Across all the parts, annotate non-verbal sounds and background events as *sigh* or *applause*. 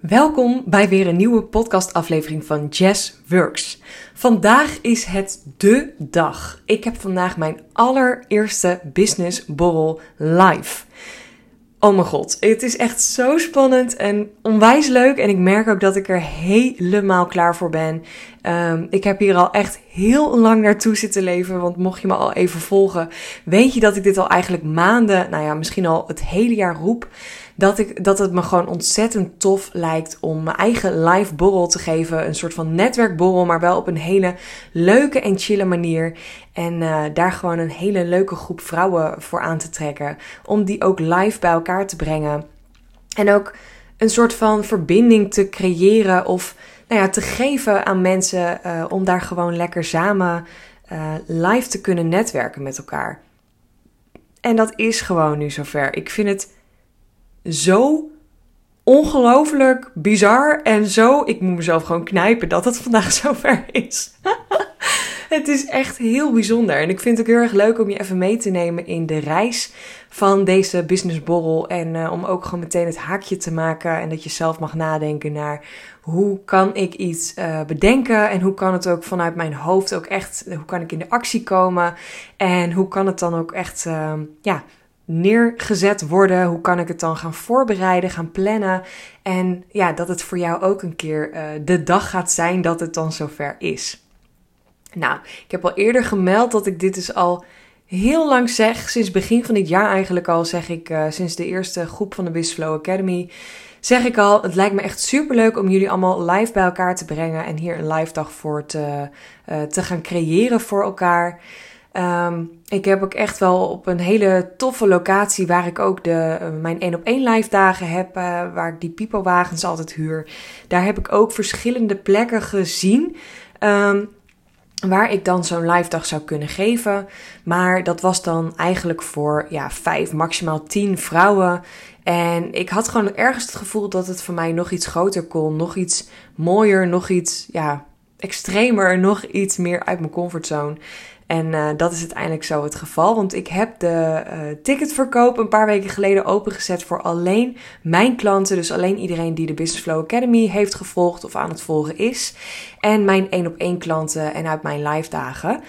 Welkom bij weer een nieuwe podcastaflevering van Jazz Works. Vandaag is het de dag. Ik heb vandaag mijn allereerste businessborrel live. Oh mijn god, het is echt zo spannend en onwijs leuk. En ik merk ook dat ik er helemaal klaar voor ben. Um, ik heb hier al echt heel lang naartoe zitten leven. Want mocht je me al even volgen, weet je dat ik dit al eigenlijk maanden, nou ja, misschien al het hele jaar roep dat, ik, dat het me gewoon ontzettend tof lijkt om mijn eigen live borrel te geven. Een soort van netwerkborrel, maar wel op een hele leuke en chille manier. En uh, daar gewoon een hele leuke groep vrouwen voor aan te trekken. Om die ook live bij elkaar te brengen. En ook een soort van verbinding te creëren of nou ja, te geven aan mensen. Uh, om daar gewoon lekker samen uh, live te kunnen netwerken met elkaar. En dat is gewoon nu zover. Ik vind het zo ongelooflijk bizar en zo. Ik moet mezelf gewoon knijpen dat het *laughs* vandaag zover is. *laughs* het is echt heel bijzonder. En ik vind het ook heel erg leuk om je even mee te nemen in de reis van deze businessborrel. En uh, om ook gewoon meteen het haakje te maken. En dat je zelf mag nadenken naar hoe kan ik iets uh, bedenken. En hoe kan het ook vanuit mijn hoofd ook echt. Hoe kan ik in de actie komen. En hoe kan het dan ook echt. Uh, ja neergezet worden? Hoe kan ik het dan gaan voorbereiden, gaan plannen? En ja, dat het voor jou ook een keer de dag gaat zijn dat het dan zover is. Nou, ik heb al eerder gemeld dat ik dit dus al heel lang zeg. Sinds begin van dit jaar eigenlijk al zeg ik, uh, sinds de eerste groep van de Business Flow Academy, zeg ik al, het lijkt me echt super leuk om jullie allemaal live bij elkaar te brengen en hier een live dag voor te, uh, te gaan creëren voor elkaar. Um, ik heb ook echt wel op een hele toffe locatie waar ik ook de, uh, mijn 1 op 1 live dagen heb, waar ik die pipowagens altijd huur. Daar heb ik ook verschillende plekken gezien. Um, waar ik dan zo'n live dag zou kunnen geven. Maar dat was dan eigenlijk voor ja, vijf, maximaal tien vrouwen. En ik had gewoon ergens het gevoel dat het voor mij nog iets groter kon. Nog iets mooier, nog iets ja, extremer, nog iets meer uit mijn comfortzone. En uh, dat is uiteindelijk zo het geval. Want ik heb de uh, ticketverkoop een paar weken geleden opengezet voor alleen mijn klanten. Dus alleen iedereen die de Business Flow Academy heeft gevolgd of aan het volgen is. En mijn één op één klanten en uit mijn live dagen.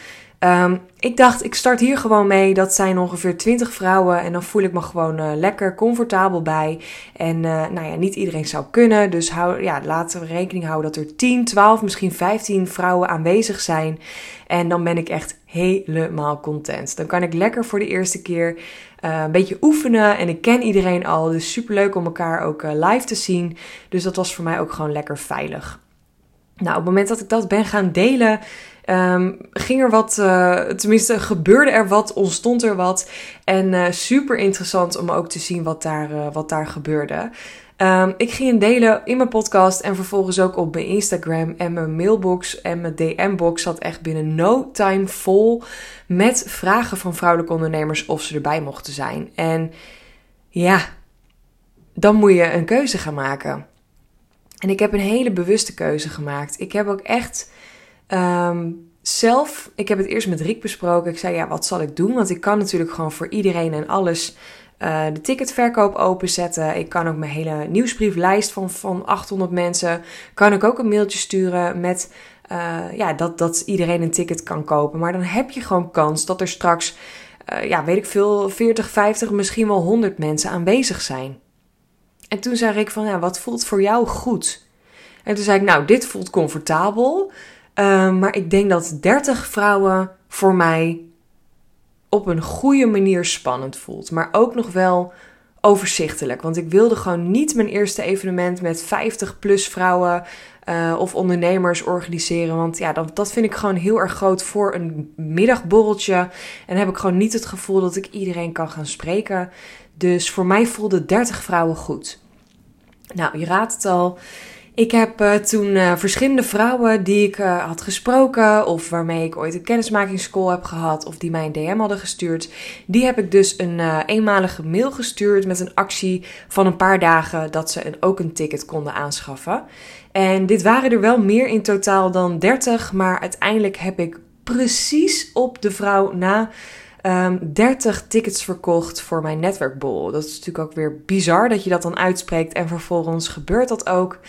Um, ik dacht, ik start hier gewoon mee. Dat zijn ongeveer 20 vrouwen. En dan voel ik me gewoon uh, lekker comfortabel bij. En uh, nou ja, niet iedereen zou kunnen. Dus hou, ja, laten we rekening houden dat er 10, 12, misschien 15 vrouwen aanwezig zijn. En dan ben ik echt helemaal content. Dan kan ik lekker voor de eerste keer uh, een beetje oefenen. En ik ken iedereen al. Dus super leuk om elkaar ook live te zien. Dus dat was voor mij ook gewoon lekker veilig. Nou, op het moment dat ik dat ben gaan delen, um, ging er wat, uh, tenminste gebeurde er wat, ontstond er wat. En uh, super interessant om ook te zien wat daar, uh, wat daar gebeurde. Um, ik ging delen in mijn podcast en vervolgens ook op mijn Instagram en mijn mailbox en mijn DM-box zat echt binnen no time vol met vragen van vrouwelijke ondernemers of ze erbij mochten zijn. En ja, dan moet je een keuze gaan maken. En ik heb een hele bewuste keuze gemaakt. Ik heb ook echt um, zelf, ik heb het eerst met Riek besproken. Ik zei, ja, wat zal ik doen? Want ik kan natuurlijk gewoon voor iedereen en alles uh, de ticketverkoop openzetten. Ik kan ook mijn hele nieuwsbrieflijst van, van 800 mensen, kan ik ook een mailtje sturen met... Uh, ja, dat, dat iedereen een ticket kan kopen. Maar dan heb je gewoon kans dat er straks, uh, ja, weet ik veel, 40, 50, misschien wel 100 mensen aanwezig zijn. En toen zei ik van, ja, wat voelt voor jou goed? En toen zei ik, nou, dit voelt comfortabel. Uh, maar ik denk dat 30 vrouwen voor mij op een goede manier spannend voelt. Maar ook nog wel overzichtelijk. Want ik wilde gewoon niet mijn eerste evenement met 50 plus vrouwen uh, of ondernemers organiseren. Want ja, dat, dat vind ik gewoon heel erg groot voor een middagborreltje. En heb ik gewoon niet het gevoel dat ik iedereen kan gaan spreken. Dus voor mij voelde 30 vrouwen goed. Nou, je raadt het al. Ik heb uh, toen uh, verschillende vrouwen die ik uh, had gesproken, of waarmee ik ooit een kennismakingscall heb gehad, of die mij een DM hadden gestuurd, die heb ik dus een eenmalige mail gestuurd met een actie van een paar dagen dat ze een, ook een ticket konden aanschaffen. En dit waren er wel meer in totaal dan 30, maar uiteindelijk heb ik precies op de vrouw na 30 ehm, tickets verkocht voor mijn netwerkbol. Dat is natuurlijk ook weer bizar dat je dat dan uitspreekt en vervolgens gebeurt dat ook.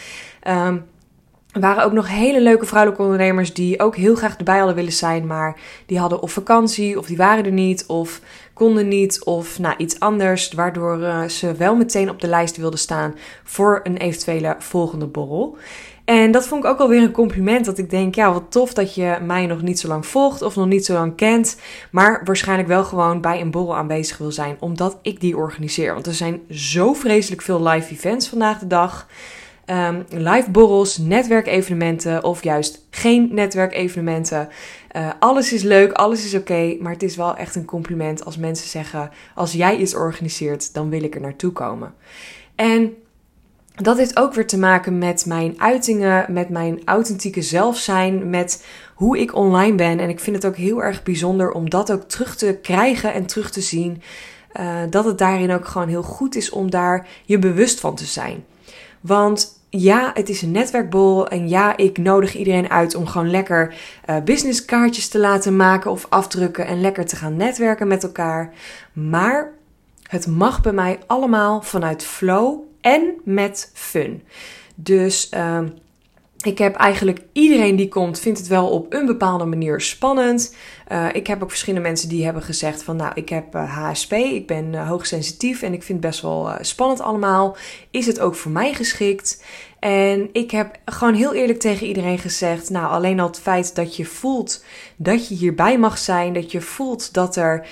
Er waren ook nog hele leuke vrouwelijke ondernemers die ook heel graag erbij hadden willen zijn, maar die hadden of vakantie, of die waren er niet, of konden niet, of nou, iets anders, waardoor uh, ze wel meteen op de lijst wilden staan voor een eventuele volgende borrel. En dat vond ik ook alweer een compliment. Dat ik denk, ja, wat tof dat je mij nog niet zo lang volgt of nog niet zo lang kent. Maar waarschijnlijk wel gewoon bij een borrel aanwezig wil zijn, omdat ik die organiseer. Want er zijn zo vreselijk veel live events vandaag de dag. Um, live borrels, netwerkevenementen of juist geen netwerkevenementen. Uh, alles is leuk, alles is oké, maar het is wel echt een compliment als mensen zeggen: als jij iets organiseert, dan wil ik er naartoe komen. En dat heeft ook weer te maken met mijn uitingen, met mijn authentieke zelf zijn, met hoe ik online ben. En ik vind het ook heel erg bijzonder om dat ook terug te krijgen en terug te zien. Uh, dat het daarin ook gewoon heel goed is om daar je bewust van te zijn. Want ja, het is een netwerkbol en ja, ik nodig iedereen uit om gewoon lekker uh, businesskaartjes te laten maken of afdrukken en lekker te gaan netwerken met elkaar. Maar het mag bij mij allemaal vanuit flow en met fun. Dus uh, ik heb eigenlijk iedereen die komt, vindt het wel op een bepaalde manier spannend. Uh, ik heb ook verschillende mensen die hebben gezegd van nou, ik heb uh, eh, HSP, ik ben uh, hoogsensitief en ik vind het best wel spannend allemaal. Is het ook voor mij geschikt? En ik heb gewoon heel eerlijk tegen iedereen gezegd, nou alleen al het feit dat je voelt dat je hierbij mag zijn, dat je voelt dat er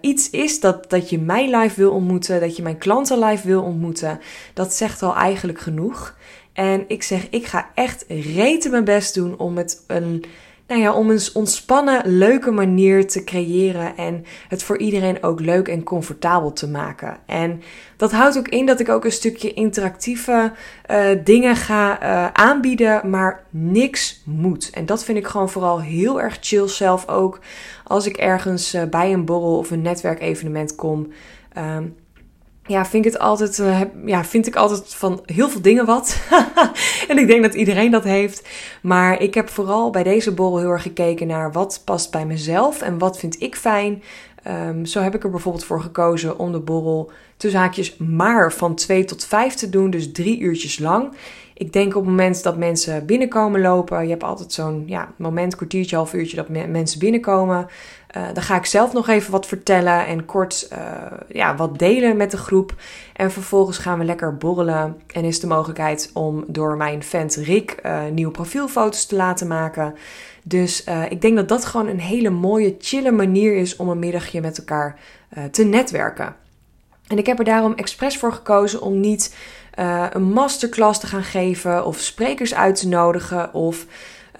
iets is, dat, dat je mij live wil ontmoeten, dat je mijn klanten live wil ontmoeten, dat zegt al eigenlijk genoeg. En ik zeg, ik ga echt reten mijn best doen om het een, nou ja, om een ontspannen, leuke manier te creëren. En het voor iedereen ook leuk en comfortabel te maken. En dat houdt ook in dat ik ook een stukje interactieve uh, dingen ga uh, aanbieden, maar niks moet. En dat vind ik gewoon vooral heel erg chill zelf ook. Als ik ergens uh, bij een borrel of een netwerkevenement kom. Um, ja, vind ik het altijd, uh, ja, vind ik altijd van heel veel dingen wat. *laughs* en ik denk dat iedereen dat heeft. Maar ik heb vooral bij deze borrel heel erg gekeken naar wat past bij mezelf en wat vind ik fijn. Um, zo heb ik er bijvoorbeeld voor gekozen om de borrel tussen haakjes maar van 2 tot 5 te doen, dus drie uurtjes lang. Ik denk op het moment dat mensen binnenkomen lopen, je hebt altijd zo'n ja, moment, kwartiertje, half uurtje dat mensen binnenkomen. Uh, dan ga ik zelf nog even wat vertellen en kort uh, ja, wat delen met de groep. En vervolgens gaan we lekker borrelen. En is de mogelijkheid om door mijn vent Rick uh, nieuwe profielfoto's te laten maken. Dus ik denk dat dat gewoon een hele mooie, chille manier is om een middagje met elkaar te netwerken. En ik heb er daarom expres voor gekozen om niet uh, een masterclass te gaan geven of sprekers uit te nodigen of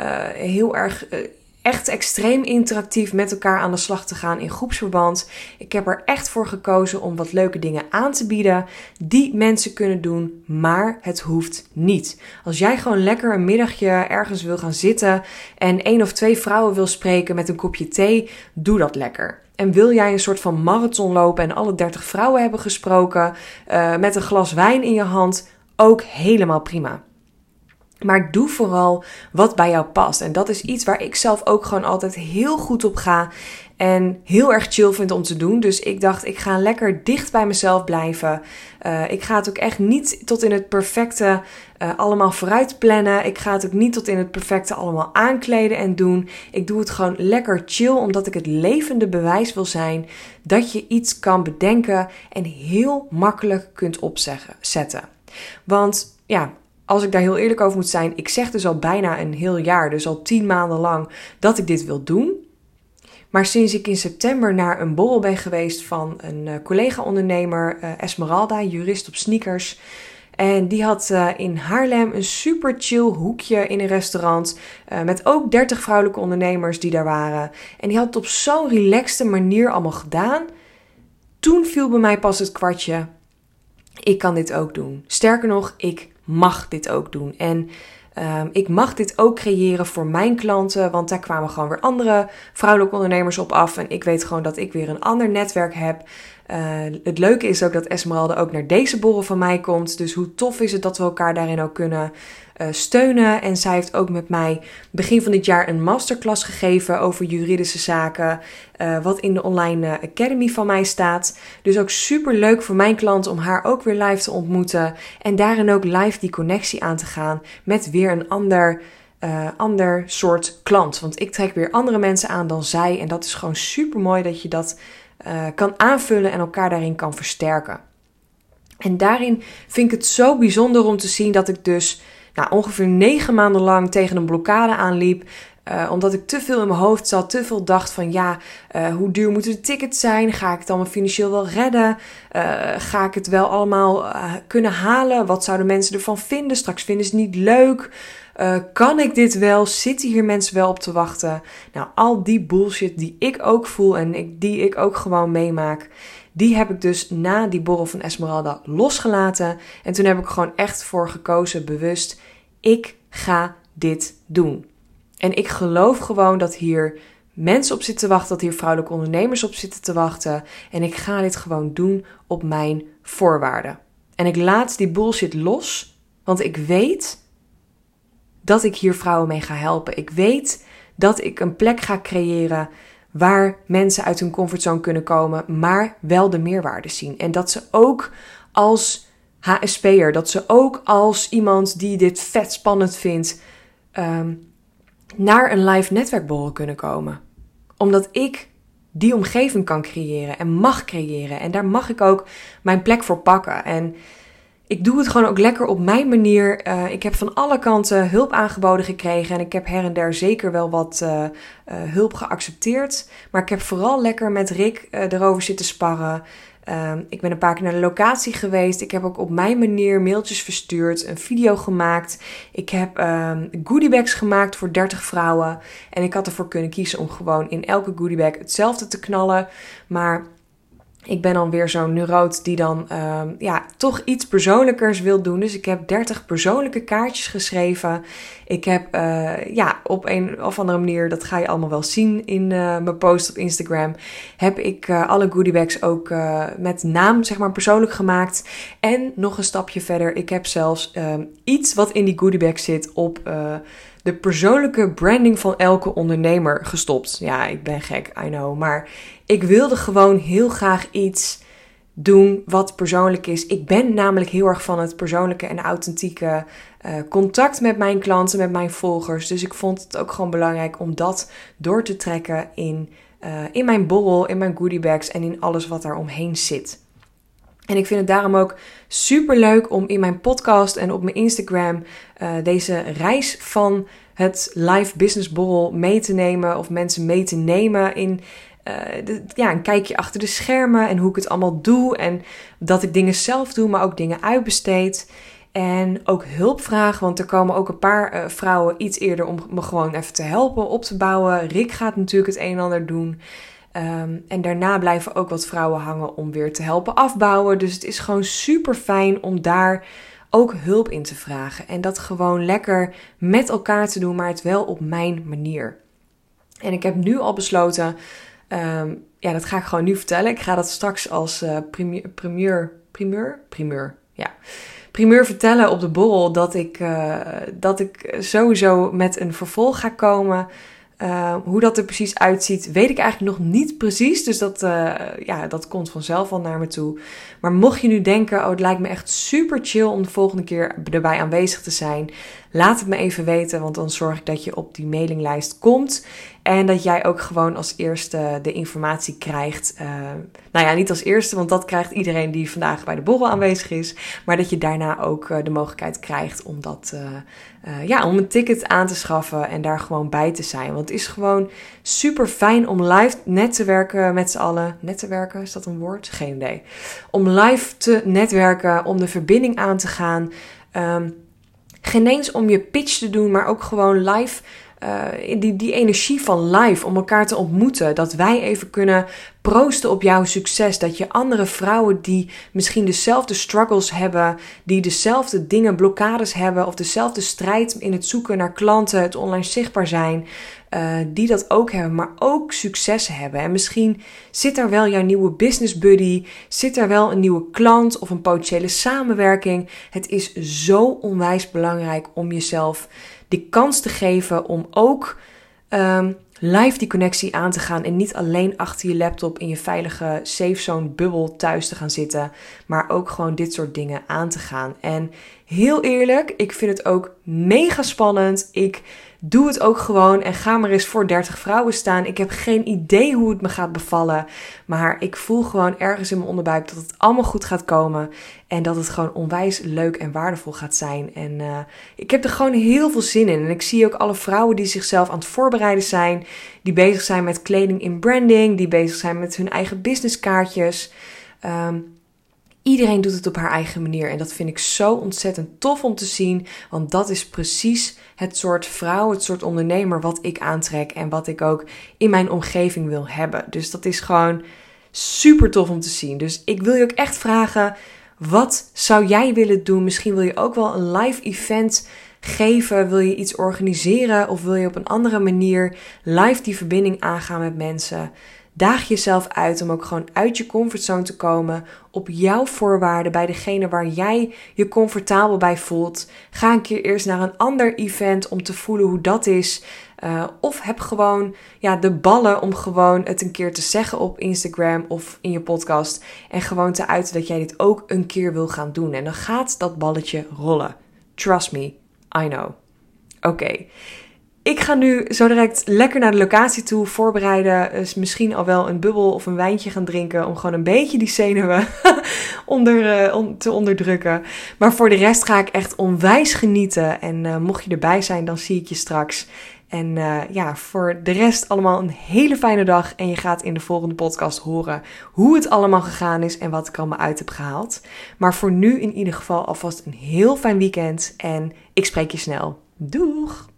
uh, heel erg uh, echt extreem interactief met elkaar aan de slag te gaan in groepsverband. Ik heb er echt voor gekozen om wat leuke dingen aan te bieden die mensen kunnen doen, maar het hoeft niet. Als jij gewoon lekker een middagje ergens wil gaan zitten en één of twee vrouwen wil spreken met een kopje thee, doe dat lekker. En wil jij een soort van marathon lopen en alle 30 vrouwen hebben gesproken uh, met een glas wijn in je hand, ook helemaal prima. Maar doe vooral wat bij jou past. En dat is iets waar ik zelf ook gewoon altijd heel goed op ga. En heel erg chill vind om te doen. Dus ik dacht, ik ga lekker dicht bij mezelf blijven. Uh, ik ga het ook echt niet tot in het perfecte uh, allemaal vooruit plannen. Ik ga het ook niet tot in het perfecte allemaal aankleden en doen. Ik doe het gewoon lekker chill, omdat ik het levende bewijs wil zijn dat je iets kan bedenken en heel makkelijk kunt opzetten. Want ja, als ik daar heel eerlijk over moet zijn, ik zeg dus al bijna een heel jaar, dus al tien maanden lang, dat ik dit wil doen. Maar sinds ik in september naar een borrel ben geweest van een uh, collega-ondernemer, uh, Esmeralda, jurist op sneakers. En die had uh, in Haarlem een super chill hoekje in een restaurant. met ook 30 vrouwelijke ondernemers die daar waren. En die had het op zo'n relaxte manier allemaal gedaan. Toen viel bij mij pas het kwartje. Ik kan dit ook doen. Sterker nog, ik mag dit ook doen. En um, ik mag dit ook creëren voor mijn klanten, want daar kwamen gewoon weer andere vrouwelijke ondernemers op af. En ik weet gewoon dat ik weer een ander netwerk heb. Het leuke is ook dat Esmeralda ook naar deze borrel van mij komt. Dus hoe tof is het dat we elkaar daarin ook kunnen uh, steunen. En zij heeft ook met mij begin van dit jaar een masterclass gegeven over juridische zaken. Uh, wat in de online academy van mij staat. Dus ook super leuk voor mijn klant om haar ook weer live te ontmoeten. En daarin ook live die connectie aan te gaan met weer een ander ander soort klant. Want ik trek weer andere mensen aan dan zij. En dat is gewoon super mooi dat je dat uh, kan aanvullen en elkaar daarin kan versterken. En daarin vind ik het zo bijzonder om te zien dat ik dus nou, ongeveer negen maanden lang tegen een blokkade aanliep. Uh, omdat ik te veel in mijn hoofd zat, te veel dacht van ja, uh, hoe duur moeten de tickets zijn? Ga ik het allemaal financieel wel redden? Uh, ga ik het wel allemaal kunnen halen? Wat zouden mensen ervan vinden? Straks vinden ze het niet leuk. Kan ik dit wel? Zitten hier mensen wel op te wachten? Nou, al die bullshit die ik ook voel en ik, die ik ook gewoon meemaak, die heb ik dus na die borrel van Esmeralda losgelaten. En toen heb ik gewoon echt voor gekozen, bewust, ik ga dit doen. En ik geloof gewoon dat hier mensen op zitten te wachten, dat hier vrouwelijke ondernemers op zitten te wachten. En ik ga dit gewoon doen op mijn voorwaarden. En ik laat die bullshit los, want ik weet dat ik hier vrouwen mee ga helpen. Ik weet dat ik een plek ga creëren waar mensen uit hun comfortzone kunnen komen, maar wel de meerwaarde zien. En dat ze ook als HSP'er, dat ze ook als iemand die dit vet spannend vindt, um, naar een live netwerkborrel kunnen komen. Omdat ik die omgeving kan creëren en mag creëren. En daar mag ik ook mijn plek voor pakken. En ik doe het gewoon ook lekker op mijn manier. Uh, ik heb van alle kanten hulp aangeboden gekregen. En ik heb her en der zeker wel wat uh, uh, hulp geaccepteerd. Maar ik heb vooral lekker met Rick erover zitten sparren. Ehm, ik ben een paar keer naar de locatie geweest. Ik heb ook op mijn manier mailtjes verstuurd, een video gemaakt. Ik heb um, goodiebags gemaakt voor 30 vrouwen. En ik had ervoor kunnen kiezen om gewoon in elke goodiebag hetzelfde te knallen. Maar ik ben dan weer zo'n neuroot die dan um, ja, toch iets persoonlijkers wil doen. Dus ik heb 30 persoonlijke kaartjes geschreven. Ik heb uh, ja, op een of andere manier, dat ga je allemaal wel zien in uh, mijn post op Instagram, heb ik uh, alle goodiebags ook met naam zeg maar persoonlijk gemaakt. En nog een stapje verder, ik heb zelfs um, iets wat in die goodiebag zit op de persoonlijke branding van elke ondernemer gestopt. Ja, ik ben gek, I know. Maar ik wilde gewoon heel graag iets doen wat persoonlijk is. Ik ben namelijk heel erg van het persoonlijke en authentieke uh, contact met mijn klanten, met mijn volgers. Dus ik vond het ook gewoon belangrijk om dat door te trekken in, uh, in mijn borrel, in mijn goodiebags en in alles wat daar omheen zit. En ik vind het daarom ook super leuk om in mijn podcast en op mijn Instagram uh, deze reis van het live business borrel mee te nemen of mensen mee te nemen in de, ja, een kijkje achter de schermen en hoe ik het allemaal doe en dat ik dingen zelf doe, maar ook dingen uitbesteed. En ook hulp vragen, want er komen ook een paar uh, vrouwen iets eerder om me gewoon even te helpen op te bouwen. Rick gaat natuurlijk het een en ander doen. Um, en daarna blijven ook wat vrouwen hangen om weer te helpen afbouwen. Dus het is gewoon super fijn om daar ook hulp in te vragen. En dat gewoon lekker met elkaar te doen, maar het wel op mijn manier. En ik heb nu al besloten, um, ja, dat ga ik gewoon nu vertellen. Ik ga dat straks als premier, premier, primeur, primeur, ja. Primeur vertellen op de borrel dat ik, uh, dat ik sowieso met een vervolg ga komen. Uh, hoe dat er precies uitziet, weet ik eigenlijk nog niet precies. Dus dat, uh, ja, dat komt vanzelf al naar me toe. Maar mocht je nu denken, oh, het lijkt me echt super chill om de volgende keer erbij aanwezig te zijn. Laat het me even weten, want dan zorg ik dat je op die mailinglijst komt. En dat jij ook gewoon als eerste de informatie krijgt. Uh, nou ja, niet als eerste, want dat krijgt iedereen die vandaag bij de borrel aanwezig is. Maar dat je daarna ook uh, de mogelijkheid krijgt om, dat, uh, ja, om een ticket aan te schaffen en daar gewoon bij te zijn. Want het is gewoon super fijn om live net te werken met z'n allen. Net te werken, is dat een woord? Geen idee. Om live te netwerken, om de verbinding aan te gaan. Um, geen eens om je pitch te doen, maar ook gewoon live uh, die, die energie van live om elkaar te ontmoeten. Dat wij even kunnen proosten op jouw succes. Dat je andere vrouwen die misschien dezelfde struggles hebben, die dezelfde dingen, blokkades hebben, of dezelfde strijd in het zoeken naar klanten, het online zichtbaar zijn, uh, die dat ook hebben, maar ook succes hebben. En misschien zit daar wel jouw nieuwe business buddy, zit daar wel een nieuwe klant of een potentiële samenwerking. Het is zo onwijs belangrijk om jezelf die kans te geven om ook um, live die connectie aan te gaan en niet alleen achter je laptop in je veilige safe zone bubbel thuis te gaan zitten, maar ook gewoon dit soort dingen aan te gaan. En heel eerlijk, ik vind het ook mega spannend. Ik Doe het ook gewoon en ga maar eens voor 30 vrouwen staan. Ik heb geen idee hoe het me gaat bevallen. Maar ik voel gewoon ergens in mijn onderbuik dat het allemaal goed gaat komen. En dat het gewoon onwijs leuk en waardevol gaat zijn. En uh, ik heb er gewoon heel veel zin in. En ik zie ook alle vrouwen die zichzelf aan het voorbereiden zijn. Die bezig zijn met kleding in branding. Die bezig zijn met hun eigen businesskaartjes. Um, Iedereen doet het op haar eigen manier. En dat vind ik zo ontzettend tof om te zien. Want dat is precies het soort vrouw, het soort ondernemer wat ik aantrek. En wat ik ook in mijn omgeving wil hebben. Dus dat is gewoon super tof om te zien. Dus ik wil je ook echt vragen. Wat zou jij willen doen? Misschien wil je ook wel een live event geven? Wil je iets organiseren? Of wil je op een andere manier live die verbinding aangaan met mensen? Daag jezelf uit om ook gewoon uit je comfortzone te komen. Op jouw voorwaarden, bij degene waar jij je comfortabel bij voelt. Ga een keer eerst naar een ander event om te voelen hoe dat is. Uh, of heb gewoon ja, de ballen om gewoon het een keer te zeggen op Instagram of in je podcast. En gewoon te uiten dat jij dit ook een keer wil gaan doen. En dan gaat dat balletje rollen. Trust me, I know. Oké. Ik ga nu zo direct lekker naar de locatie toe voorbereiden. Dus misschien al wel een bubbel of een wijntje gaan drinken. Om gewoon een beetje die zenuwen *laughs* onder, uh, te onderdrukken. Maar voor de rest ga ik echt onwijs genieten. En uh, mocht je erbij zijn, dan zie ik je straks. En uh, ja, voor de rest allemaal een hele fijne dag. En je gaat in de volgende podcast horen hoe het allemaal gegaan is en wat ik allemaal uit heb gehaald. Maar voor nu in ieder geval alvast een heel fijn weekend. En ik spreek je snel. Doeg!